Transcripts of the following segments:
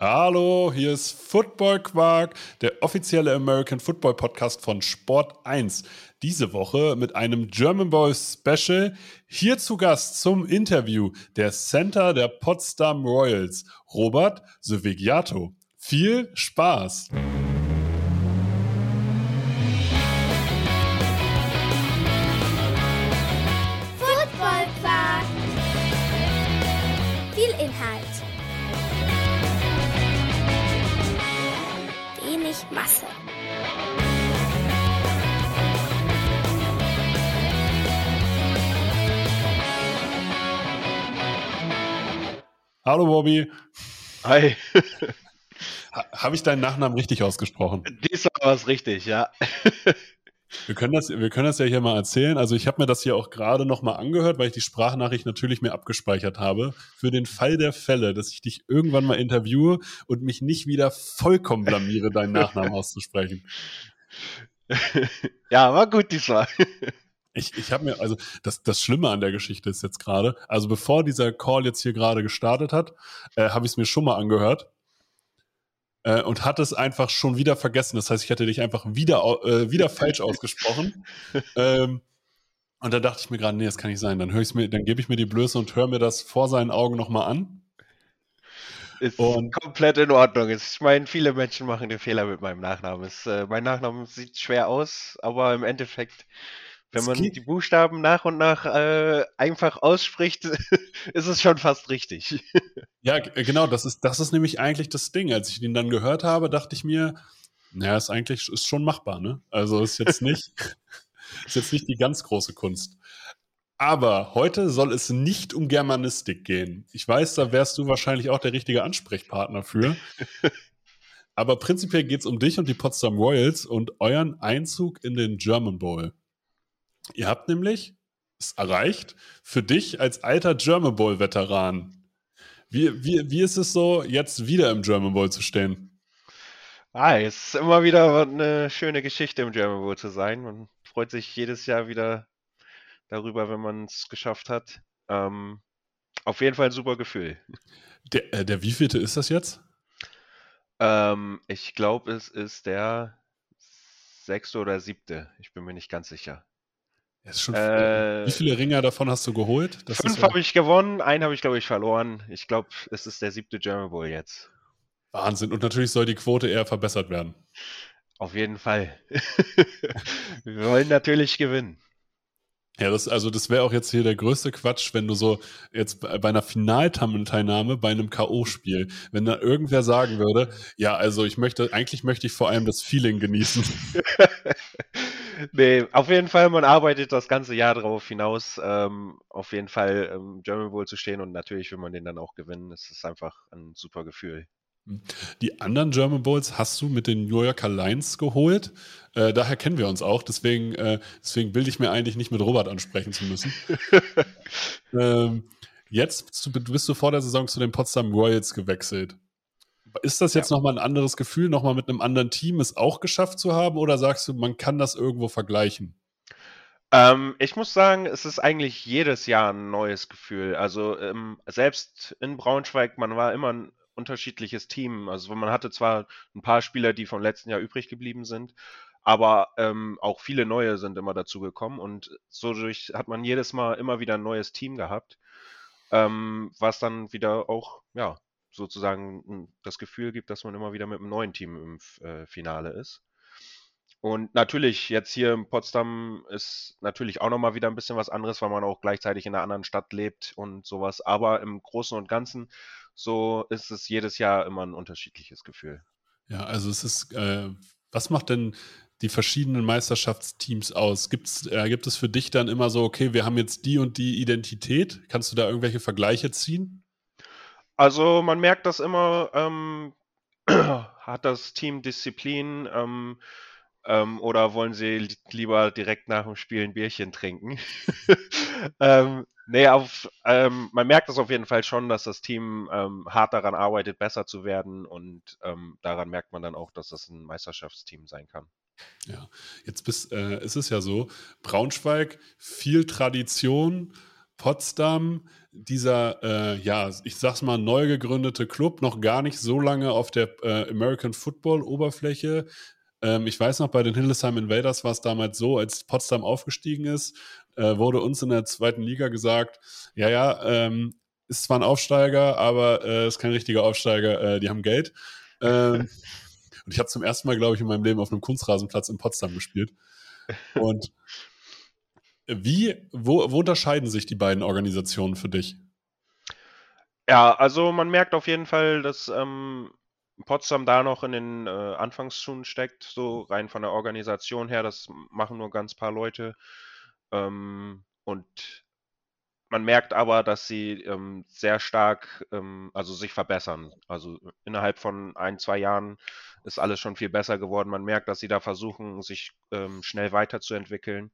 Hallo, hier ist Football Quark, der offizielle American Football Podcast von Sport 1. Diese Woche mit einem German Boy Special. Hier zu Gast zum Interview der Center der Potsdam Royals, Robert Sövigiato. Viel Spaß! Hallo Bobby. Hi. Ha Habe ich deinen Nachnamen richtig ausgesprochen? Diesmal war es richtig, ja. Wir können, das, wir können das ja hier mal erzählen. Also ich habe mir das hier auch gerade nochmal angehört, weil ich die Sprachnachricht natürlich mir abgespeichert habe. Für den Fall der Fälle, dass ich dich irgendwann mal interviewe und mich nicht wieder vollkommen blamiere, deinen Nachnamen auszusprechen. Ja, war gut diesmal. Ich, ich habe mir, also das, das Schlimme an der Geschichte ist jetzt gerade, also bevor dieser Call jetzt hier gerade gestartet hat, äh, habe ich es mir schon mal angehört äh, und hatte es einfach schon wieder vergessen. Das heißt, ich hatte dich einfach wieder, äh, wieder falsch ausgesprochen. ähm, und da dachte ich mir gerade, nee, das kann nicht sein. Dann höre ich mir, dann gebe ich mir die Blöße und höre mir das vor seinen Augen nochmal an. Ist Und- komplett in Ordnung. Ich meine, viele Menschen machen den Fehler mit meinem Nachnamen. Es, äh, mein Nachname sieht schwer aus, aber im Endeffekt, wenn man die Buchstaben nach und nach äh, einfach ausspricht, ist es schon fast richtig. Ja, genau, das ist, das ist nämlich eigentlich das Ding. Als ich den dann gehört habe, dachte ich mir, naja, ist eigentlich ist schon machbar, ne? Also ist jetzt nicht, ist jetzt nicht die ganz große Kunst. Aber heute soll es nicht um Germanistik gehen. Ich weiß, da wärst du wahrscheinlich auch der richtige Ansprechpartner für. Aber prinzipiell geht es um dich und die Potsdam Royals und euren Einzug in den German Bowl. Ihr habt nämlich es erreicht, für dich als alter German Bowl-Veteran. Wie, wie, wie ist es so, jetzt wieder im German Bowl zu stehen? Ah, es ist immer wieder eine schöne Geschichte im German Bowl zu sein. Man freut sich jedes Jahr wieder darüber, wenn man es geschafft hat. Ähm, auf jeden Fall ein super Gefühl. Der, äh, der wievielte ist das jetzt? Ähm, ich glaube, es ist der sechste oder siebte. Ich bin mir nicht ganz sicher. Äh, wie viele Ringer davon hast du geholt? Das Fünf ja habe ich gewonnen, einen habe ich, glaube ich, verloren. Ich glaube, es ist der siebte German Bowl jetzt. Wahnsinn. Und natürlich soll die Quote eher verbessert werden. Auf jeden Fall. Wir wollen natürlich gewinnen. Ja, das, also das wäre auch jetzt hier der größte Quatsch, wenn du so jetzt bei bei einer Finalteilnahme bei einem K.O.-Spiel, wenn da irgendwer sagen würde, ja, also ich möchte, eigentlich möchte ich vor allem das Feeling genießen. Nee, auf jeden Fall, man arbeitet das ganze Jahr darauf hinaus, ähm, auf jeden Fall im German Bowl zu stehen und natürlich will man den dann auch gewinnen. Es ist einfach ein super Gefühl. Die anderen German Bowls hast du mit den New Yorker Lions geholt. Äh, daher kennen wir uns auch. Deswegen, äh, deswegen bilde ich mir eigentlich nicht mit Robert ansprechen zu müssen. ähm, jetzt bist du, bist du vor der Saison zu den Potsdam Royals gewechselt. Ist das jetzt nochmal ein anderes Gefühl, nochmal mit einem anderen Team es auch geschafft zu haben? Oder sagst du, man kann das irgendwo vergleichen? Ähm, ich muss sagen, es ist eigentlich jedes Jahr ein neues Gefühl. Also ähm, selbst in Braunschweig, man war immer ein unterschiedliches Team. Also man hatte zwar ein paar Spieler, die vom letzten Jahr übrig geblieben sind, aber ähm, auch viele neue sind immer dazu gekommen und so durch hat man jedes Mal immer wieder ein neues Team gehabt, ähm, was dann wieder auch, ja, sozusagen m, das Gefühl gibt, dass man immer wieder mit einem neuen Team im äh, Finale ist. Und natürlich, jetzt hier in Potsdam ist natürlich auch nochmal wieder ein bisschen was anderes, weil man auch gleichzeitig in einer anderen Stadt lebt und sowas. Aber im Großen und Ganzen, so ist es jedes Jahr immer ein unterschiedliches Gefühl. Ja, also es ist, äh, was macht denn die verschiedenen Meisterschaftsteams aus? Gibt's, äh, gibt es für dich dann immer so, okay, wir haben jetzt die und die Identität? Kannst du da irgendwelche Vergleiche ziehen? Also man merkt das immer, ähm, hat das Team Disziplin ähm, ähm, oder wollen sie li- lieber direkt nach dem Spiel ein Bierchen trinken? ähm, nee, auf, ähm, man merkt das auf jeden Fall schon, dass das Team ähm, hart daran arbeitet, besser zu werden und ähm, daran merkt man dann auch, dass das ein Meisterschaftsteam sein kann. Ja, jetzt bist, äh, ist es ja so, Braunschweig, viel Tradition, Potsdam, dieser, äh, ja, ich sag's mal, neu gegründete Club noch gar nicht so lange auf der äh, American Football-Oberfläche. Ähm, ich weiß noch, bei den Hildesheim Invaders war es damals so, als Potsdam aufgestiegen ist, äh, wurde uns in der zweiten Liga gesagt, ja, ja, ähm, ist zwar ein Aufsteiger, aber äh, ist kein richtiger Aufsteiger, äh, die haben Geld. Ähm, und ich habe zum ersten Mal, glaube ich, in meinem Leben auf einem Kunstrasenplatz in Potsdam gespielt. Und wie, wo, wo unterscheiden sich die beiden Organisationen für dich? Ja, also man merkt auf jeden Fall, dass ähm, Potsdam da noch in den äh, Anfangsschuhen steckt, so rein von der Organisation her. Das machen nur ganz paar Leute. Ähm, und man merkt aber, dass sie ähm, sehr stark, ähm, also sich verbessern. Also innerhalb von ein, zwei Jahren ist alles schon viel besser geworden. Man merkt, dass sie da versuchen, sich ähm, schnell weiterzuentwickeln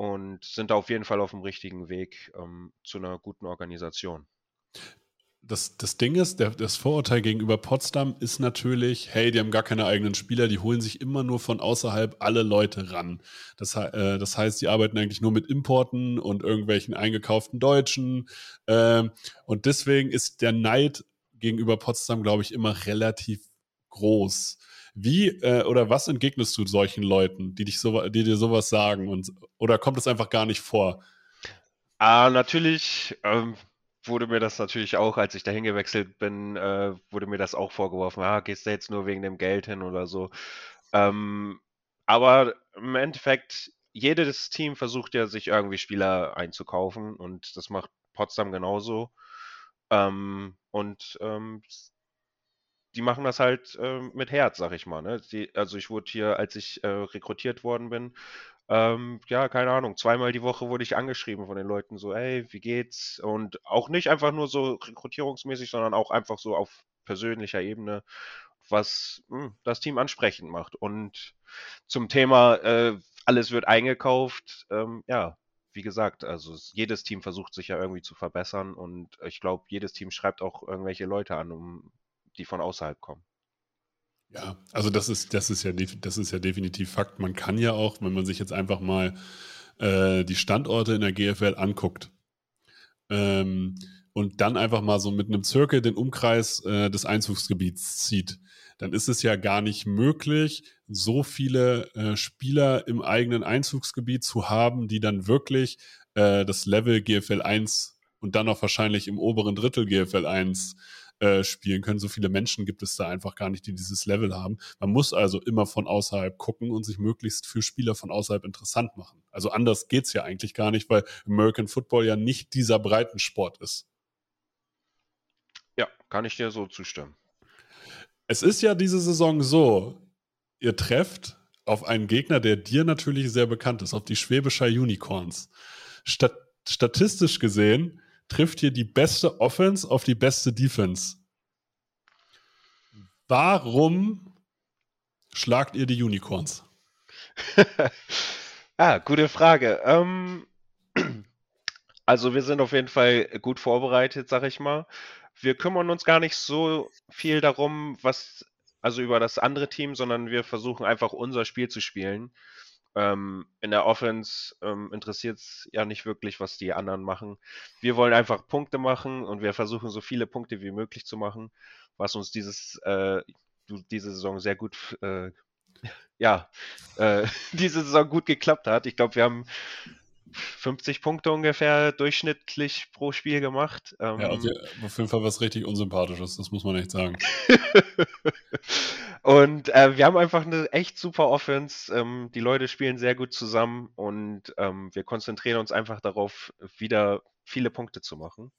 und sind auf jeden Fall auf dem richtigen Weg ähm, zu einer guten Organisation das, das Ding ist, der, das Vorurteil gegenüber Potsdam ist natürlich, hey, die haben gar keine eigenen Spieler, die holen sich immer nur von außerhalb alle Leute ran. Das, äh, das heißt, die arbeiten eigentlich nur mit Importen und irgendwelchen eingekauften Deutschen. Ähm, und deswegen ist der Neid gegenüber Potsdam, glaube ich, immer relativ groß. Wie äh, oder was entgegnest du solchen Leuten, die, dich so, die dir sowas sagen? Und, oder kommt es einfach gar nicht vor? Ah, natürlich. Ähm wurde mir das natürlich auch, als ich dahin gewechselt bin, äh, wurde mir das auch vorgeworfen, ah, gehst du jetzt nur wegen dem Geld hin oder so. Ähm, aber im Endeffekt, jedes Team versucht ja, sich irgendwie Spieler einzukaufen und das macht Potsdam genauso. Ähm, und ähm, die machen das halt äh, mit Herz, sag ich mal. Ne? Die, also ich wurde hier, als ich äh, rekrutiert worden bin, ähm, ja, keine Ahnung, zweimal die Woche wurde ich angeschrieben von den Leuten, so, ey, wie geht's? Und auch nicht einfach nur so rekrutierungsmäßig, sondern auch einfach so auf persönlicher Ebene, was mh, hm, das Team ansprechend macht. Und zum Thema, äh, alles wird eingekauft, ähm, ja, wie gesagt, also jedes Team versucht sich ja irgendwie zu verbessern und ich glaube, jedes Team schreibt auch irgendwelche Leute an, um, die von außerhalb kommen. Ja, also das ist, das ist ja, das ist ja definitiv Fakt. Man kann ja auch, wenn man sich jetzt einfach mal äh, die Standorte in der GFL anguckt ähm, und dann einfach mal so mit einem Zirkel den Umkreis äh, des Einzugsgebiets zieht, dann ist es ja gar nicht möglich, so viele äh, Spieler im eigenen Einzugsgebiet zu haben, die dann wirklich äh, das Level GFL 1 und dann auch wahrscheinlich im oberen Drittel GFL 1 äh, spielen können. So viele Menschen gibt es da einfach gar nicht, die dieses Level haben. Man muss also immer von außerhalb gucken und sich möglichst für Spieler von außerhalb interessant machen. Also anders geht es ja eigentlich gar nicht, weil American Football ja nicht dieser Breitensport ist. Ja, kann ich dir so zustimmen. Es ist ja diese Saison so, ihr trefft auf einen Gegner, der dir natürlich sehr bekannt ist, auf die Schwäbischer Unicorns. Stat statistisch gesehen trifft hier die beste Offense auf die beste Defense. Warum schlagt ihr die Unicorns? ah, gute Frage. Ähm, also wir sind auf jeden Fall gut vorbereitet, sag ich mal. Wir kümmern uns gar nicht so viel darum, was, also über das andere Team, sondern wir versuchen einfach unser Spiel zu spielen. Ähm, in der Offense ähm, interessiert es ja nicht wirklich, was die anderen machen. Wir wollen einfach Punkte machen und wir versuchen so viele Punkte wie möglich zu machen, was uns dieses, äh, diese Saison sehr gut, äh, ja, äh, diese Saison gut geklappt hat. Ich glaube, wir haben 50 Punkte ungefähr durchschnittlich pro Spiel gemacht. Ähm, ja, auf jeden Fall was richtig Unsympathisches, das muss man echt sagen. und äh, wir haben einfach eine echt super Offense. Ähm, die Leute spielen sehr gut zusammen und ähm, wir konzentrieren uns einfach darauf, wieder viele Punkte zu machen.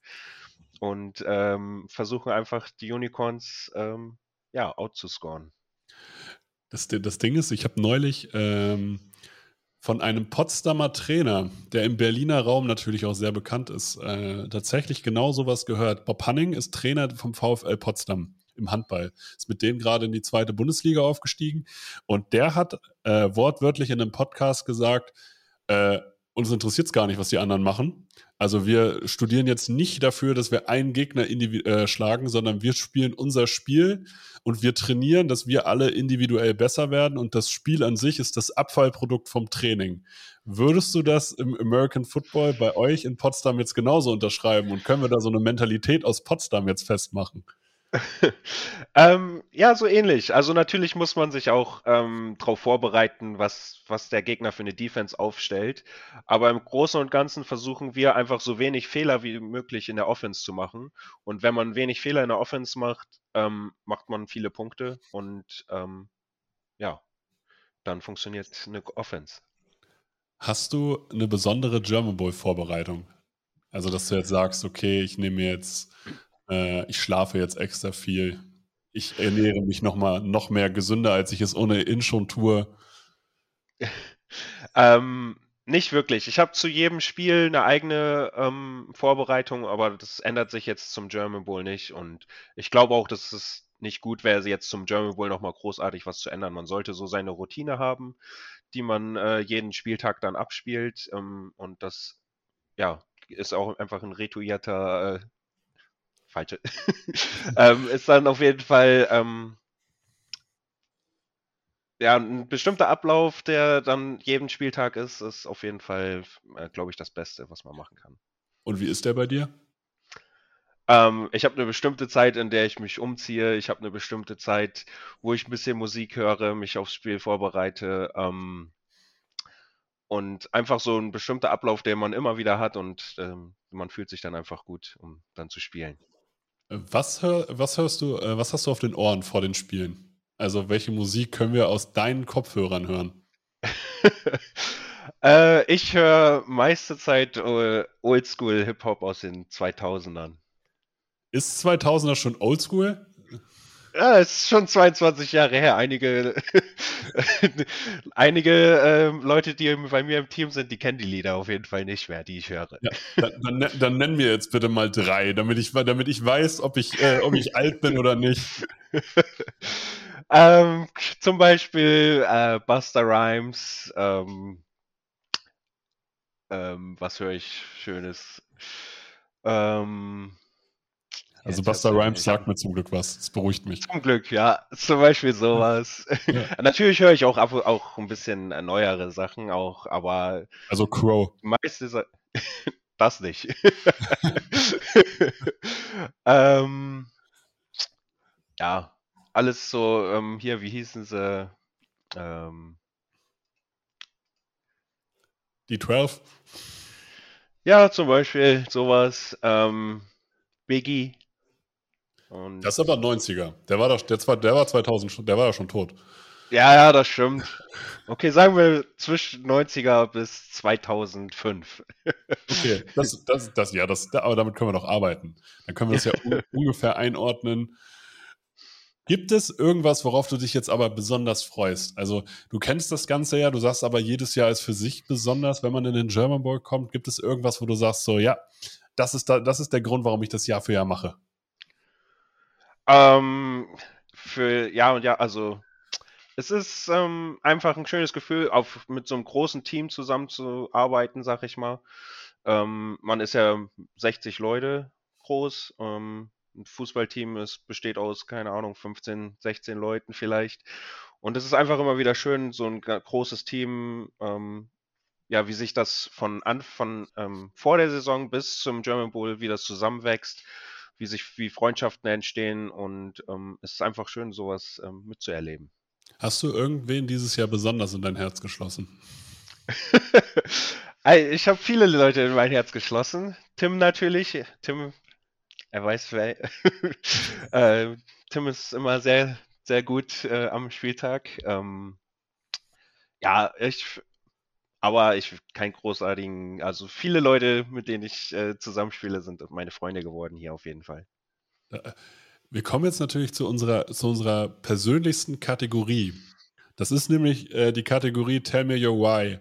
Und ähm, versuchen einfach die Unicorns ähm, ja, outzuscoren. Das, das Ding ist, ich habe neulich ähm, von einem Potsdamer Trainer, der im Berliner Raum natürlich auch sehr bekannt ist, äh, tatsächlich genau sowas gehört. Bob Hanning ist Trainer vom VfL Potsdam im Handball. Ist mit dem gerade in die zweite Bundesliga aufgestiegen. Und der hat äh, wortwörtlich in einem Podcast gesagt, äh, uns interessiert es gar nicht, was die anderen machen. Also wir studieren jetzt nicht dafür, dass wir einen Gegner äh, schlagen, sondern wir spielen unser Spiel und wir trainieren, dass wir alle individuell besser werden und das Spiel an sich ist das Abfallprodukt vom Training. Würdest du das im American Football bei euch in Potsdam jetzt genauso unterschreiben und können wir da so eine Mentalität aus Potsdam jetzt festmachen? ähm, ja, so ähnlich. Also natürlich muss man sich auch ähm, darauf vorbereiten, was, was der Gegner für eine Defense aufstellt. Aber im Großen und Ganzen versuchen wir einfach so wenig Fehler wie möglich in der Offense zu machen. Und wenn man wenig Fehler in der Offense macht, ähm, macht man viele Punkte und ähm, ja, dann funktioniert eine Offense. Hast du eine besondere German Bowl Vorbereitung? Also, dass du jetzt sagst, okay, ich nehme jetzt äh, ich schlafe jetzt extra viel. Ich ernähre mich noch mal noch mehr gesünder, als ich es ohnehin schon tue. ähm, nicht wirklich. Ich habe zu jedem Spiel eine eigene ähm, Vorbereitung, aber das ändert sich jetzt zum German Bowl nicht. Und ich glaube auch, dass es nicht gut wäre, jetzt zum German Bowl nochmal großartig was zu ändern. Man sollte so seine Routine haben, die man äh, jeden Spieltag dann abspielt. Ähm, und das, ja, ist auch einfach ein rituierter äh, falsche, ähm, ist dann auf jeden Fall ähm, ja, ein bestimmter Ablauf, der dann jeden Spieltag ist, ist auf jeden Fall, äh, glaube ich, das Beste, was man machen kann. Und wie ist der bei dir? Ähm, ich habe eine bestimmte Zeit, in der ich mich umziehe. Ich habe eine bestimmte Zeit, wo ich ein bisschen Musik höre, mich aufs Spiel vorbereite. Ähm, und einfach so ein bestimmter Ablauf, den man immer wieder hat und ähm, man fühlt sich dann einfach gut, um dann zu spielen. Was, hör, was hörst du, äh, was hast du auf den Ohren vor den Spielen? Also welche Musik können wir aus deinen Kopfhörern hören? äh, ich höre meiste Zeit äh, Oldschool Hip-Hop aus den 2000ern. Ist 2000er schon Oldschool? Ja, es ist schon 22 Jahre her. Einige, einige ähm, Leute, die bei mir im Team sind, die kennen die Lieder auf jeden Fall nicht mehr, die ich höre. Ja, dann, dann, dann nenn mir jetzt bitte mal drei, damit ich, damit ich weiß, ob ich, äh, ob ich alt bin oder nicht. ähm, zum Beispiel äh, Buster Rhymes. Ähm, ähm, was höre ich Schönes? Ähm, also Buster Rhymes sagt mir zum Glück was. Das beruhigt mich. Zum Glück, ja. Zum Beispiel sowas. Ja. Natürlich höre ich auch ab, auch ein bisschen neuere Sachen auch, aber. Also Crow. Meistens das nicht. ähm, ja, alles so, ähm, hier, wie hießen sie? Ähm, die 12? Ja, zum Beispiel sowas. Ähm, Biggie. Und das ist aber 90er. Der war, doch, der, der war 2000, der war ja schon tot. Ja, ja, das stimmt. Okay, sagen wir zwischen 90er bis 2005. Okay, das, das, das, ja, das, aber damit können wir doch arbeiten. Dann können wir das ja ungefähr einordnen. Gibt es irgendwas, worauf du dich jetzt aber besonders freust? Also, du kennst das Ganze ja, du sagst aber, jedes Jahr ist für sich besonders, wenn man in den German Bowl kommt. Gibt es irgendwas, wo du sagst, so, ja, das ist, da, das ist der Grund, warum ich das Jahr für Jahr mache? Ähm, für ja und ja, also es ist ähm, einfach ein schönes Gefühl, auf, mit so einem großen Team zusammenzuarbeiten, sag ich mal. Ähm, man ist ja 60 Leute groß. Ähm, ein Fußballteam ist, besteht aus, keine Ahnung, 15, 16 Leuten vielleicht. Und es ist einfach immer wieder schön, so ein großes Team, ähm, ja, wie sich das von, an, von ähm, vor der Saison bis zum German Bowl, wie das zusammenwächst wie sich wie Freundschaften entstehen und ähm, es ist einfach schön, sowas ähm, mitzuerleben. Hast du irgendwen dieses Jahr besonders in dein Herz geschlossen? ich habe viele Leute in mein Herz geschlossen. Tim natürlich. Tim, er weiß wer. äh, Tim ist immer sehr, sehr gut äh, am Spieltag. Ähm, ja, ich aber ich kein großartigen, also viele Leute, mit denen ich äh, zusammenspiele, sind meine Freunde geworden hier auf jeden Fall. Äh, wir kommen jetzt natürlich zu unserer, zu unserer persönlichsten Kategorie. Das ist nämlich äh, die Kategorie Tell Me Your Why.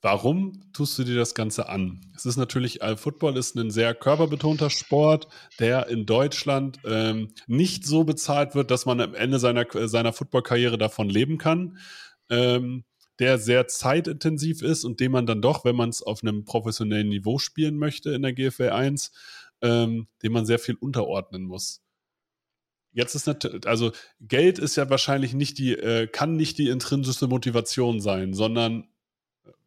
Warum tust du dir das Ganze an? Es ist natürlich, äh, Football ist ein sehr körperbetonter Sport, der in Deutschland ähm, nicht so bezahlt wird, dass man am Ende seiner, seiner Footballkarriere davon leben kann. Ähm, der sehr zeitintensiv ist und den man dann doch, wenn man es auf einem professionellen Niveau spielen möchte in der GFL 1, ähm, den man sehr viel unterordnen muss. Jetzt ist natürlich, also Geld ist ja wahrscheinlich nicht die, äh, kann nicht die intrinsische Motivation sein, sondern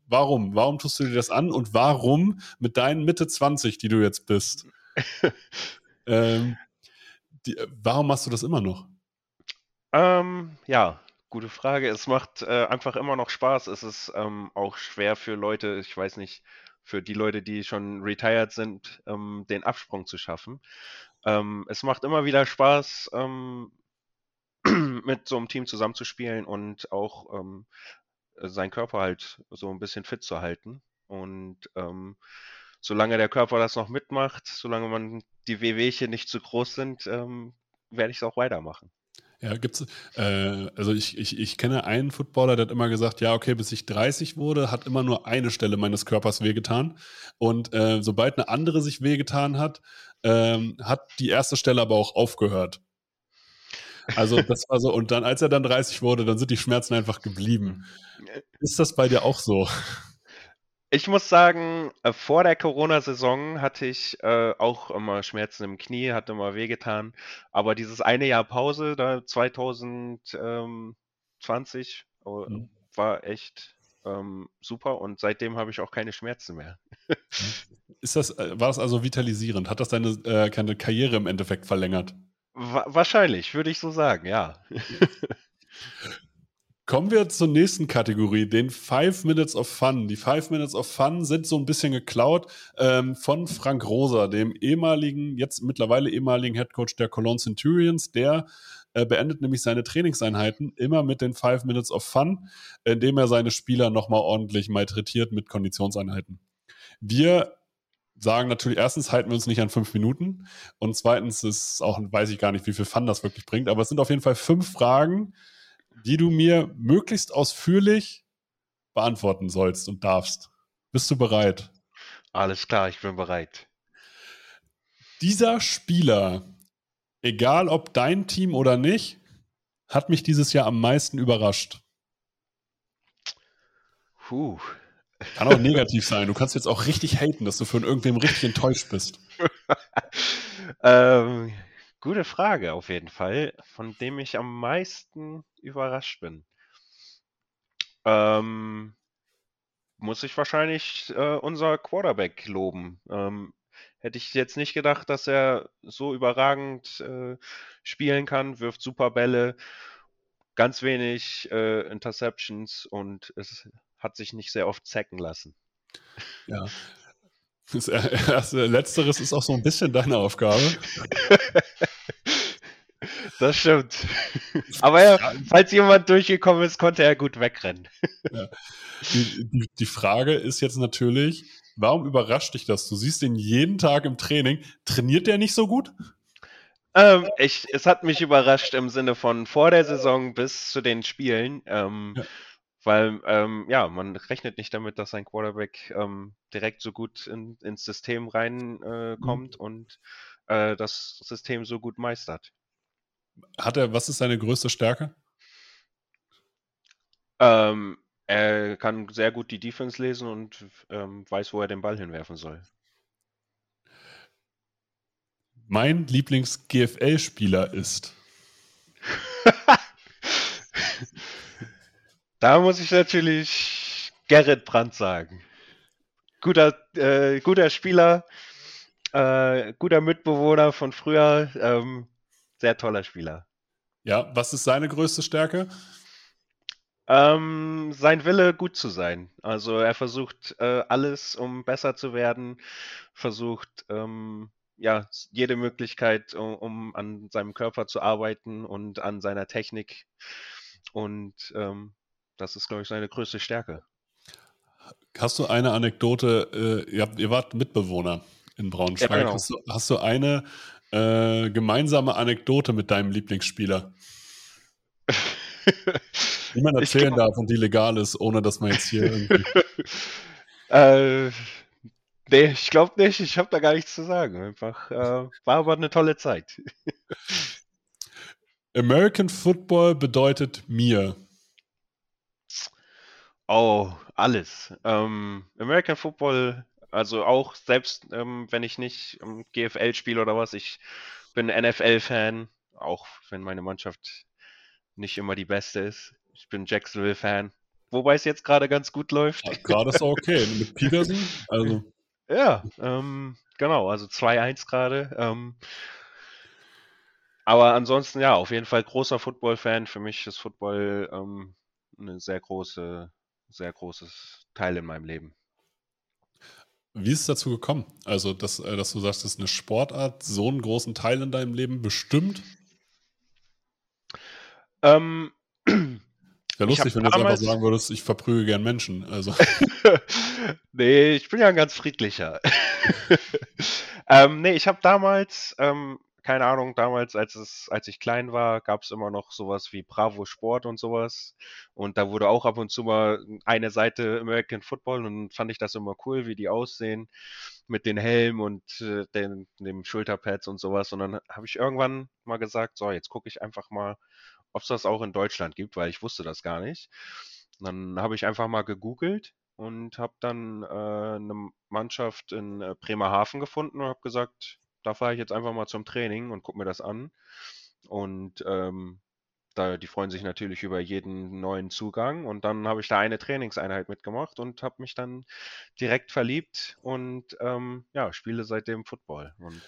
warum? Warum tust du dir das an und warum mit deinen Mitte 20, die du jetzt bist, ähm, die, warum machst du das immer noch? Ähm, ja, gute Frage. Es macht äh, einfach immer noch Spaß. Es ist ähm, auch schwer für Leute, ich weiß nicht, für die Leute, die schon retired sind, ähm, den Absprung zu schaffen. Ähm, es macht immer wieder Spaß, ähm, mit so einem Team zusammenzuspielen und auch ähm, seinen Körper halt so ein bisschen fit zu halten. Und ähm, solange der Körper das noch mitmacht, solange man die Wehwehchen nicht zu groß sind, werde ich es auch weitermachen. Ja, gibt's, äh, also ich, ich, ich kenne einen Footballer, der hat immer gesagt, ja, okay, bis ich 30 wurde, hat immer nur eine Stelle meines Körpers wehgetan. Und äh, sobald eine andere sich wehgetan hat, ähm, hat die erste Stelle aber auch aufgehört. Also das war so, und dann, als er dann 30 wurde, dann sind die Schmerzen einfach geblieben. Ist das bei dir auch so? Ich muss sagen, äh, vor der Corona-Saison hatte ich äh, auch immer Schmerzen im Knie, hatte immer wehgetan. Aber dieses eine Jahr Pause, da 2020, äh, mhm. war echt ähm, super und seitdem habe ich auch keine Schmerzen mehr. Ist das, äh, war das also vitalisierend? Hat das deine, äh, deine Karriere im Endeffekt verlängert? Wa wahrscheinlich, würde ich so sagen, ja. Kommen wir zur nächsten Kategorie, den Five Minutes of Fun. Die Five Minutes of Fun sind so ein bisschen geklaut ähm, von Frank Rosa, dem ehemaligen, jetzt mittlerweile ehemaligen Headcoach der Cologne Centurions. Der äh, beendet nämlich seine Trainingseinheiten immer mit den Five Minutes of Fun, indem er seine Spieler nochmal ordentlich malträtiert mit Konditionseinheiten. Wir sagen natürlich, erstens halten wir uns nicht an fünf Minuten und zweitens ist auch, weiß ich gar nicht, wie viel Fun das wirklich bringt, aber es sind auf jeden Fall fünf Fragen, die du mir möglichst ausführlich beantworten sollst und darfst. Bist du bereit? Alles klar, ich bin bereit. Dieser Spieler, egal ob dein Team oder nicht, hat mich dieses Jahr am meisten überrascht. Puh. Kann auch negativ sein. Du kannst jetzt auch richtig haten, dass du von irgendwem richtig enttäuscht bist. ähm, Gute Frage auf jeden Fall, von dem ich am meisten überrascht bin. Ähm, muss ich wahrscheinlich äh, unser Quarterback loben. Ähm, hätte ich jetzt nicht gedacht, dass er so überragend äh, spielen kann, wirft super Bälle, ganz wenig äh, Interceptions und es hat sich nicht sehr oft zacken lassen. Ja. Das erste, Letzteres ist auch so ein bisschen deine Aufgabe. Das stimmt. Aber ja, falls jemand durchgekommen ist, konnte er gut wegrennen. Ja. Die, die, die, Frage ist jetzt natürlich, warum überrascht dich das? Du siehst ihn jeden Tag im Training. Trainiert der nicht so gut? Ähm, ich, es hat mich überrascht im Sinne von vor der Saison bis zu den Spielen. Ähm, ja. Weil, ähm, ja, man rechnet nicht damit, dass ein Quarterback ähm, direkt so gut in, ins System reinkommt äh, mhm. und äh, das System so gut meistert. Hat er, was ist seine größte Stärke? Ähm, er kann sehr gut die Defense lesen und ähm, weiß, wo er den Ball hinwerfen soll. Mein Lieblings-GFL-Spieler ist. da muss ich natürlich Gerrit Brandt sagen. Guter, äh, guter Spieler, äh, guter Mitbewohner von früher. Ähm, sehr toller Spieler. Ja, was ist seine größte Stärke? Ähm, sein Wille, gut zu sein. Also er versucht äh, alles, um besser zu werden, versucht ähm, ja jede Möglichkeit, um, um, an seinem Körper zu arbeiten und an seiner Technik. Und ähm, das ist, glaube ich, seine größte Stärke. Hast du eine Anekdote? Äh, ihr, habt, ihr, wart Mitbewohner in Braunschweig. Ja, genau. hast, du, hast, du, eine äh, gemeinsame Anekdote mit deinem Lieblingsspieler? Wie man erzählen darf und die legal ist, ohne dass man jetzt hier irgendwie. äh, nee, ich glaube nicht. Ich habe da gar nichts zu sagen. Einfach äh, war aber eine tolle Zeit. American Football bedeutet mir. Oh, alles. Ähm, American Football, also auch selbst ähm, wenn ich nicht ähm, GFL spiele oder was, ich bin NFL-Fan, auch wenn meine Mannschaft nicht immer die beste ist. Ich bin Jacksonville-Fan, wobei es jetzt gerade ganz gut läuft. Ja, gerade ist auch okay. Mit Peterson, also. Ja, ähm, genau, also 2-1 gerade. Ähm, aber ansonsten, ja, auf jeden Fall großer Football-Fan. Für mich ist Football ähm, eine sehr große, sehr großes Teil in meinem Leben. Wie ist es dazu gekommen? Also, dass, äh, dass du sagst, das ist eine Sportart, so einen großen Teil in deinem Leben bestimmt? Ähm, Wäre lustig, wenn du jetzt einfach sagen würdest, ich verprüge gern Menschen. Also, nee, ich bin ja ein ganz friedlicher. ähm, nee, ich habe damals, ähm, keine Ahnung, damals, als es, als ich klein war, gab es immer noch sowas wie Bravo Sport und sowas. Und da wurde auch ab und zu mal eine Seite American Football und fand ich das immer cool, wie die aussehen mit den Helmen und äh, den, dem Schulterpads und sowas. Und dann habe ich irgendwann mal gesagt, so, jetzt gucke ich einfach mal, ob es das auch in Deutschland gibt, weil ich wusste das gar nicht. Und dann habe ich einfach mal gegoogelt und habe dann äh, eine Mannschaft in äh, Bremerhaven gefunden und habe gesagt, da fahre ich jetzt einfach mal zum Training und gucke mir das an. Und ähm, da, die freuen sich natürlich über jeden neuen Zugang. Und dann habe ich da eine Trainingseinheit mitgemacht und habe mich dann direkt verliebt und ähm, ja, spiele seitdem Football und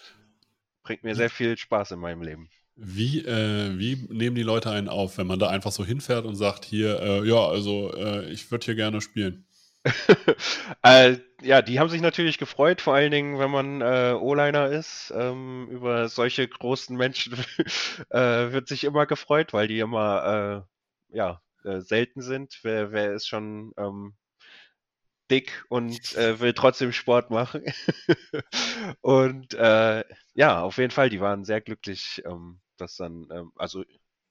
bringt mir sehr viel Spaß in meinem Leben. wie, äh, wie nehmen die Leute einen auf, wenn man da einfach so hinfährt und sagt, hier, äh, ja, also äh, ich würde hier gerne spielen? äh, ja, die haben sich natürlich gefreut, vor allen Dingen, wenn man äh, O-Liner ist. Ähm, über solche großen Menschen äh, wird sich immer gefreut, weil die immer äh, ja, äh, selten sind. Wer, wer ist schon ähm, dick und äh, will trotzdem Sport machen? und ja, auf jeden Fall, die waren sehr glücklich, ähm, dass dann, ähm, also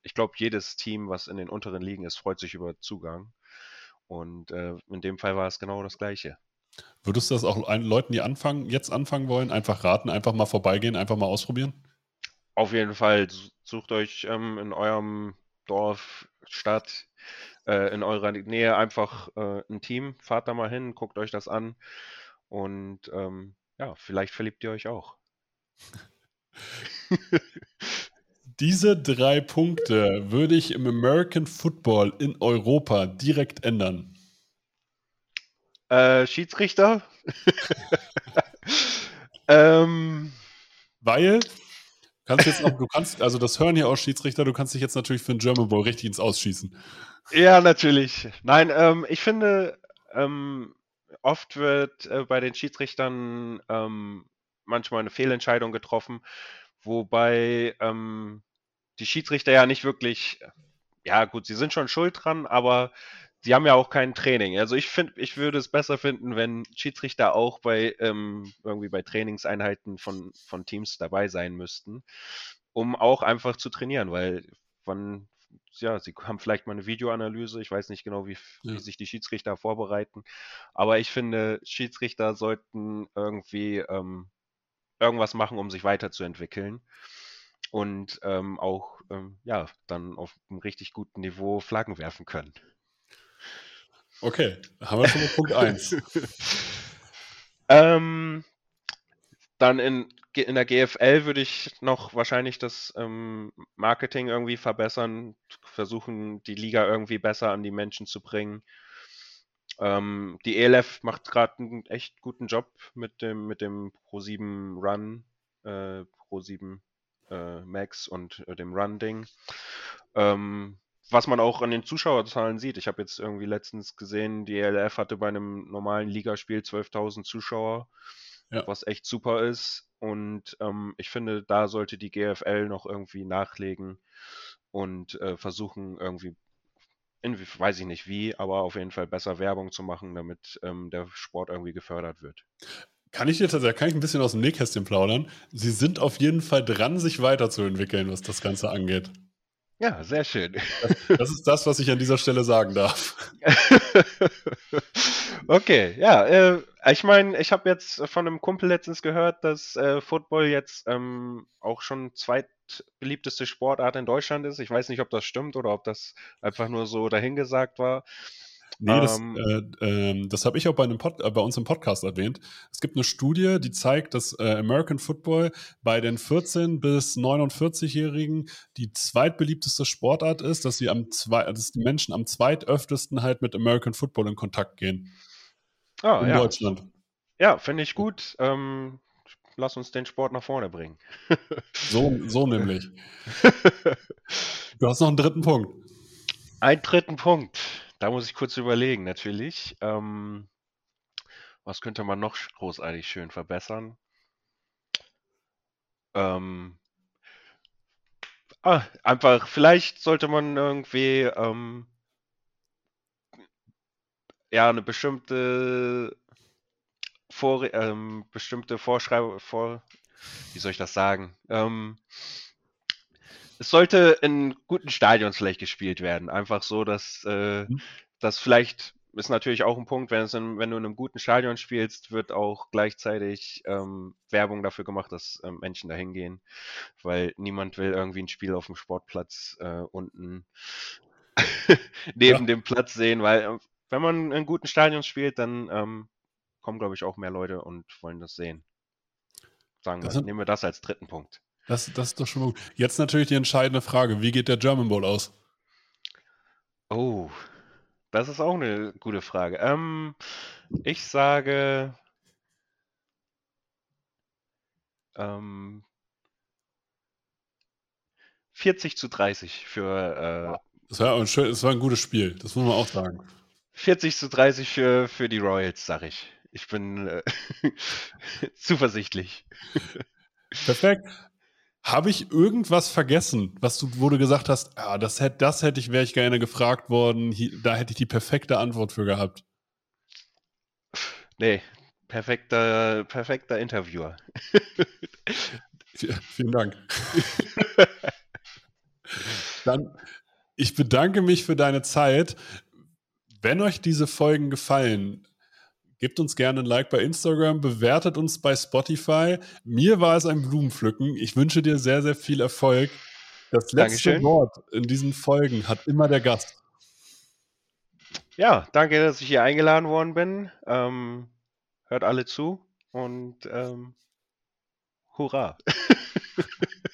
ich glaube, jedes Team, was in den unteren Ligen ist, freut sich über Zugang. Und äh, in dem Fall war es genau das Gleiche. Würdest du das auch Leuten, die anfangen, jetzt anfangen wollen, einfach raten, einfach mal vorbeigehen, einfach mal ausprobieren? Auf jeden Fall, sucht euch ähm, in eurem Dorf, Stadt, äh, in eurer Nähe einfach äh, ein Team, fahrt da mal hin, guckt euch das an und ähm, ja, vielleicht verliebt ihr euch auch. Diese drei Punkte würde ich im American Football in Europa direkt ändern. Äh, Schiedsrichter? ähm, Weil, kannst jetzt auch, du kannst, also das hören hier auch Schiedsrichter, du kannst dich jetzt natürlich für den German Bowl richtig ins Ausschießen. Ja, natürlich. Nein, ähm, ich finde, ähm, oft wird äh, bei den Schiedsrichtern ähm, manchmal eine Fehlentscheidung getroffen, wobei ähm, die Schiedsrichter ja nicht wirklich, ja gut, sie sind schon schuld dran, aber sie haben ja auch kein Training. Also ich finde, ich würde es besser finden, wenn Schiedsrichter auch bei ähm, irgendwie bei Trainingseinheiten von, von Teams dabei sein müssten, um auch einfach zu trainieren, weil wann ja, sie haben vielleicht mal eine Videoanalyse. Ich weiß nicht genau, wie, Ja. wie sich die Schiedsrichter vorbereiten. Aber ich finde, Schiedsrichter sollten irgendwie ähm, irgendwas machen, um sich weiterzuentwickeln. Und ähm, auch, ähm, ja, dann auf einem richtig guten Niveau Flaggen werfen können. Okay, haben wir schon mal Punkt 1. Ähm, dann in, in der GFL würde ich noch wahrscheinlich das ähm, Marketing irgendwie verbessern, versuchen, die Liga irgendwie besser an die Menschen zu bringen. Ähm, die ELF macht gerade einen echt guten Job mit dem, mit dem Pro7 Run, äh, Pro7 äh, Max und äh, dem Run-Ding. Ähm, was man auch an den Zuschauerzahlen sieht. Ich habe jetzt irgendwie letztens gesehen, die ELF hatte bei einem normalen Ligaspiel 12.000 Zuschauer, Ja. was echt super ist. Und ähm, ich finde, da sollte die GFL noch irgendwie nachlegen und äh, versuchen irgendwie, irgendwie, weiß ich nicht wie, aber auf jeden Fall besser Werbung zu machen, damit ähm, der Sport irgendwie gefördert wird. Kann ich dir tatsächlich, kann ich ein bisschen aus dem Nähkästchen plaudern? Sie sind auf jeden Fall dran, sich weiterzuentwickeln, was das Ganze angeht. Ja, sehr schön. Das ist das, was ich an dieser Stelle sagen darf. Okay, ja, äh, ich meine, ich habe jetzt von einem Kumpel letztens gehört, dass äh, Football jetzt ähm, auch schon zweitbeliebteste Sportart in Deutschland ist. Ich weiß nicht, ob das stimmt oder ob das einfach nur so dahingesagt war. Nee, das, Ähm. äh, ähm, das habe ich auch bei, einem Pod, äh, bei uns im Podcast erwähnt. Es gibt eine Studie, die zeigt, dass äh, American Football bei den 14- bis 49-Jährigen die zweitbeliebteste Sportart ist, dass sie am zwei, dass die Menschen am zweitöftesten halt mit American Football in Kontakt gehen Ah, in ja. Deutschland. Ja, finde ich gut. Ähm, lass uns den Sport nach vorne bringen. So, so nämlich. Du hast noch einen dritten Punkt. Ein dritten Punkt. Da muss ich kurz überlegen, natürlich. Ähm, was könnte man noch großartig schön verbessern? Ähm, ah, einfach, vielleicht sollte man irgendwie ähm, ja eine bestimmte vor, ähm, bestimmte Vorschreibe vor, wie soll ich das sagen? Ähm, es sollte in guten Stadions vielleicht gespielt werden. Einfach so, dass äh, Mhm. das vielleicht ist natürlich auch ein Punkt, wenn, in, wenn du in einem guten Stadion spielst, wird auch gleichzeitig ähm, Werbung dafür gemacht, dass ähm, Menschen dahin gehen, weil niemand will irgendwie ein Spiel auf dem Sportplatz äh, unten neben Ja. dem Platz sehen, weil äh, wenn man in guten Stadions spielt, dann ähm, kommen, glaube ich, auch mehr Leute und wollen das sehen. Sagen wir, nehmen wir das als dritten Punkt. Das, das ist doch schon mal gut. Jetzt natürlich die entscheidende Frage: Wie geht der German Bowl aus? Oh, das ist auch eine gute Frage. Ähm, ich sage ähm, 40 zu 30 für Das war, ein schön, das war ein gutes Spiel, das muss man auch sagen. äh, 40 zu 30 für, für die Royals, sag ich. Ich bin äh, zuversichtlich. Perfekt. Habe ich irgendwas vergessen, was du, wo du gesagt hast, ah, das hätte, das hätte ich, wäre ich gerne gefragt worden, hier, da hätte ich die perfekte Antwort für gehabt. Nee, perfekter, perfekter Interviewer. Vielen Dank. Dann, ich bedanke mich für deine Zeit. Wenn euch diese Folgen gefallen, gebt uns gerne ein Like bei Instagram, bewertet uns bei Spotify. Mir war es ein Blumenpflücken. Ich wünsche dir sehr, sehr viel Erfolg. Das letzte Dankeschön. Wort in diesen Folgen hat immer der Gast. Ja, danke, dass ich hier eingeladen worden bin. Ähm, hört alle zu und ähm, hurra.